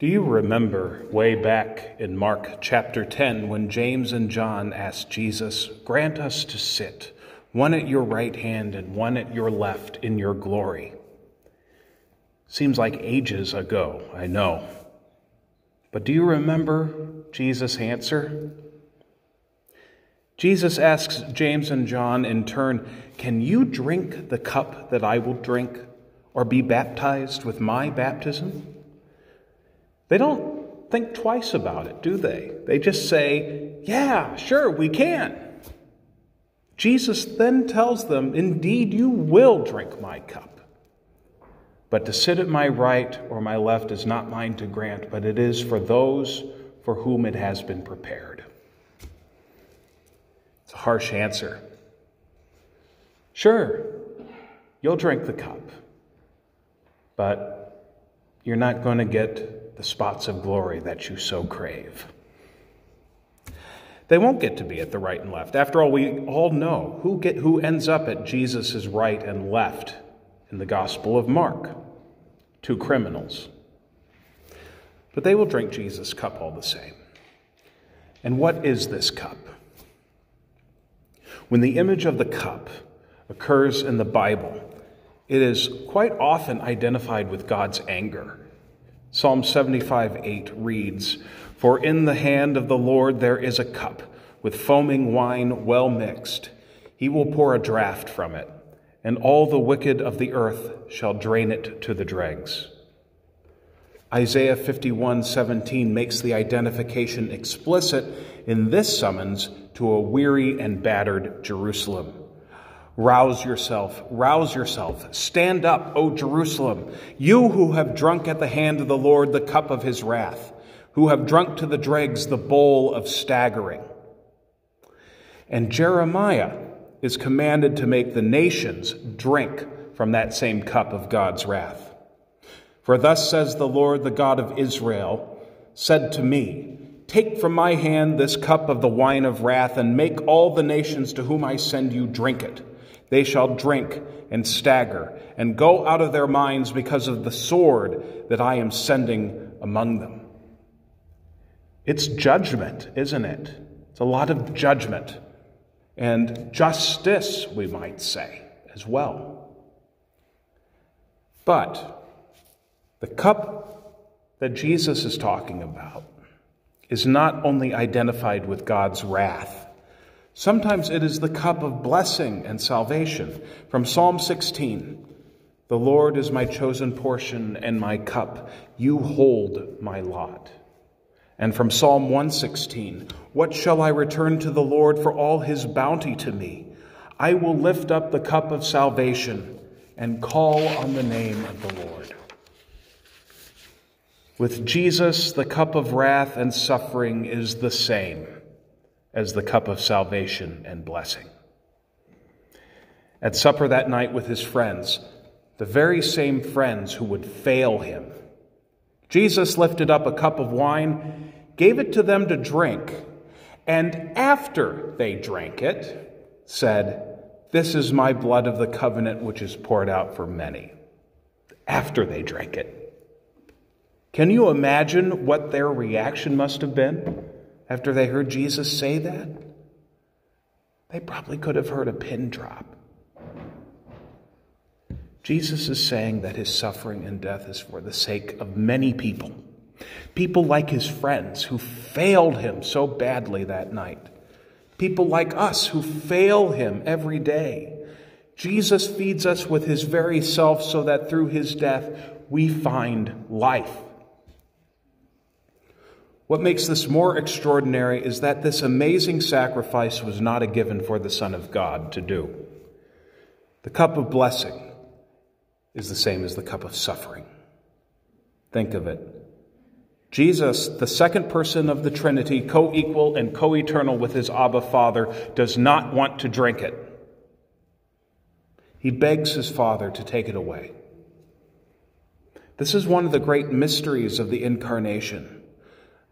Do you remember way back in Mark chapter 10 when James and John asked Jesus, Grant us to sit, one at your right hand and one at your left in your glory? Seems like ages ago, I know. But do you remember Jesus' answer? Jesus asks James and John in turn, Can you drink the cup that I will drink, or be baptized with my baptism? They don't think twice about it, do they? They just say, Yeah, sure, we can. Jesus then tells them, Indeed, you will drink my cup. But to sit at my right or my left is not mine to grant, but it is for those for whom it has been prepared. It's a harsh answer. Sure, you'll drink the cup, but you're not going to get the spots of glory that you so crave. They won't get to be at the right and left. After all, we all know who, get, who ends up at Jesus' right and left in the Gospel of Mark two criminals. But they will drink Jesus' cup all the same. And what is this cup? When the image of the cup occurs in the Bible, it is quite often identified with God's anger. Psalm 75 8 reads, For in the hand of the Lord there is a cup with foaming wine well mixed. He will pour a draught from it, and all the wicked of the earth shall drain it to the dregs. Isaiah 51 17 makes the identification explicit in this summons to a weary and battered Jerusalem. Rouse yourself, rouse yourself. Stand up, O Jerusalem, you who have drunk at the hand of the Lord the cup of his wrath, who have drunk to the dregs the bowl of staggering. And Jeremiah is commanded to make the nations drink from that same cup of God's wrath. For thus says the Lord, the God of Israel, said to me, Take from my hand this cup of the wine of wrath, and make all the nations to whom I send you drink it. They shall drink and stagger and go out of their minds because of the sword that I am sending among them. It's judgment, isn't it? It's a lot of judgment and justice, we might say, as well. But the cup that Jesus is talking about is not only identified with God's wrath Sometimes it is the cup of blessing and salvation. From Psalm 16 The Lord is my chosen portion and my cup. You hold my lot. And from Psalm 116 What shall I return to the Lord for all his bounty to me? I will lift up the cup of salvation and call on the name of the Lord. With Jesus, the cup of wrath and suffering is the same as the cup of salvation and blessing. At supper that night with his friends, the very same friends who would fail him, Jesus lifted up a cup of wine, gave it to them to drink, and after they drank it, said, This is my blood of the covenant which is poured out for many. After they drank it. Can you imagine what their reaction must have been? After they heard Jesus say that? They probably could have heard a pin drop. Jesus is saying that his suffering and death is for the sake of many people. People like his friends who failed him so badly that night. People like us who fail him every day. Jesus feeds us with his very self so that through his death we find life. What makes this more extraordinary is that this amazing sacrifice was not a given for the Son of God to do. The cup of blessing is the same as the cup of suffering. Think of it. Jesus, the second person of the Trinity, co equal and co eternal with his Abba Father, does not want to drink it. He begs his Father to take it away. This is one of the great mysteries of the Incarnation.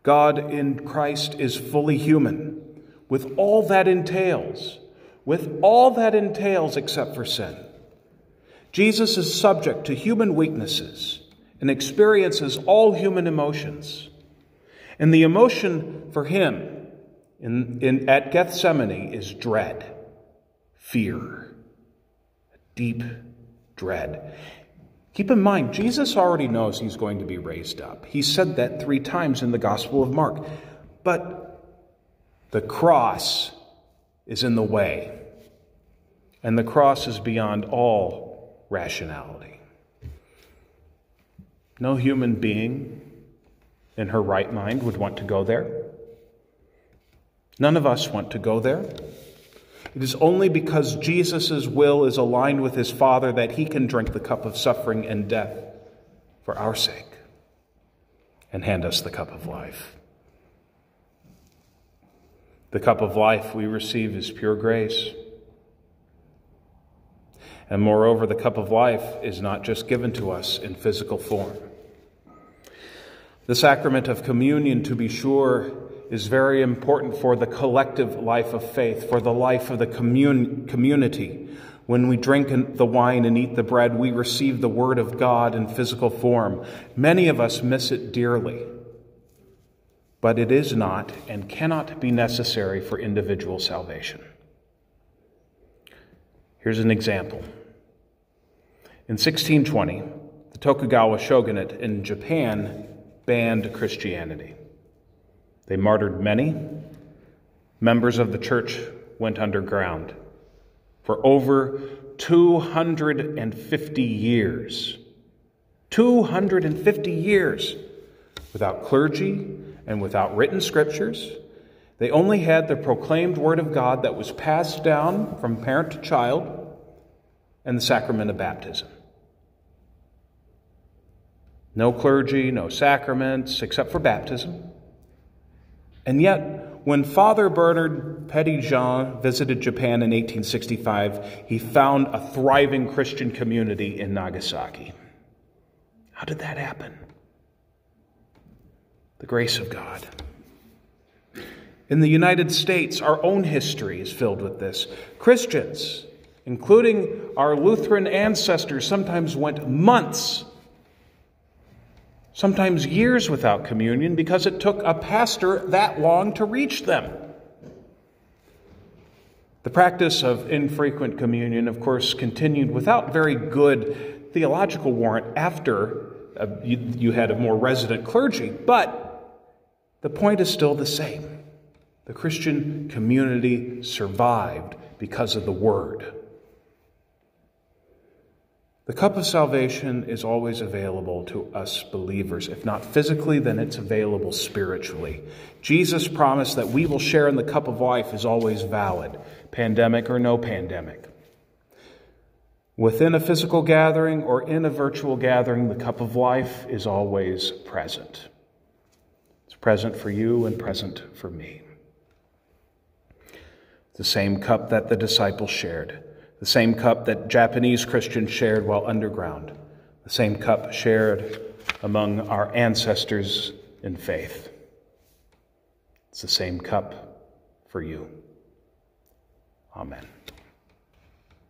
God in Christ is fully human, with all that entails, with all that entails except for sin. Jesus is subject to human weaknesses and experiences all human emotions. And the emotion for him in, in, at Gethsemane is dread, fear, deep dread. Keep in mind, Jesus already knows he's going to be raised up. He said that three times in the Gospel of Mark. But the cross is in the way, and the cross is beyond all rationality. No human being in her right mind would want to go there. None of us want to go there. It is only because Jesus' will is aligned with his Father that he can drink the cup of suffering and death for our sake and hand us the cup of life. The cup of life we receive is pure grace. And moreover, the cup of life is not just given to us in physical form. The sacrament of communion, to be sure, is very important for the collective life of faith, for the life of the commun- community. When we drink the wine and eat the bread, we receive the Word of God in physical form. Many of us miss it dearly, but it is not and cannot be necessary for individual salvation. Here's an example. In 1620, the Tokugawa shogunate in Japan banned Christianity. They martyred many. Members of the church went underground. For over 250 years, 250 years, without clergy and without written scriptures, they only had the proclaimed word of God that was passed down from parent to child and the sacrament of baptism. No clergy, no sacraments, except for baptism. And yet, when Father Bernard Petitjean visited Japan in 1865, he found a thriving Christian community in Nagasaki. How did that happen? The grace of God. In the United States, our own history is filled with this. Christians, including our Lutheran ancestors, sometimes went months sometimes years without communion because it took a pastor that long to reach them. The practice of infrequent communion, of course, continued without very good theological warrant after uh, you, you had a more resident clergy, but the point is still the same. The Christian community survived because of the Word. The cup of salvation is always available to us believers. If not physically, then it's available spiritually. Jesus' promise that we will share in the cup of life is always valid, pandemic or no pandemic. Within a physical gathering or in a virtual gathering, the cup of life is always present. It's present for you and present for me. The same cup that the disciples shared the same cup that Japanese Christians shared while underground, the same cup shared among our ancestors in faith. It's the same cup for you. Amen.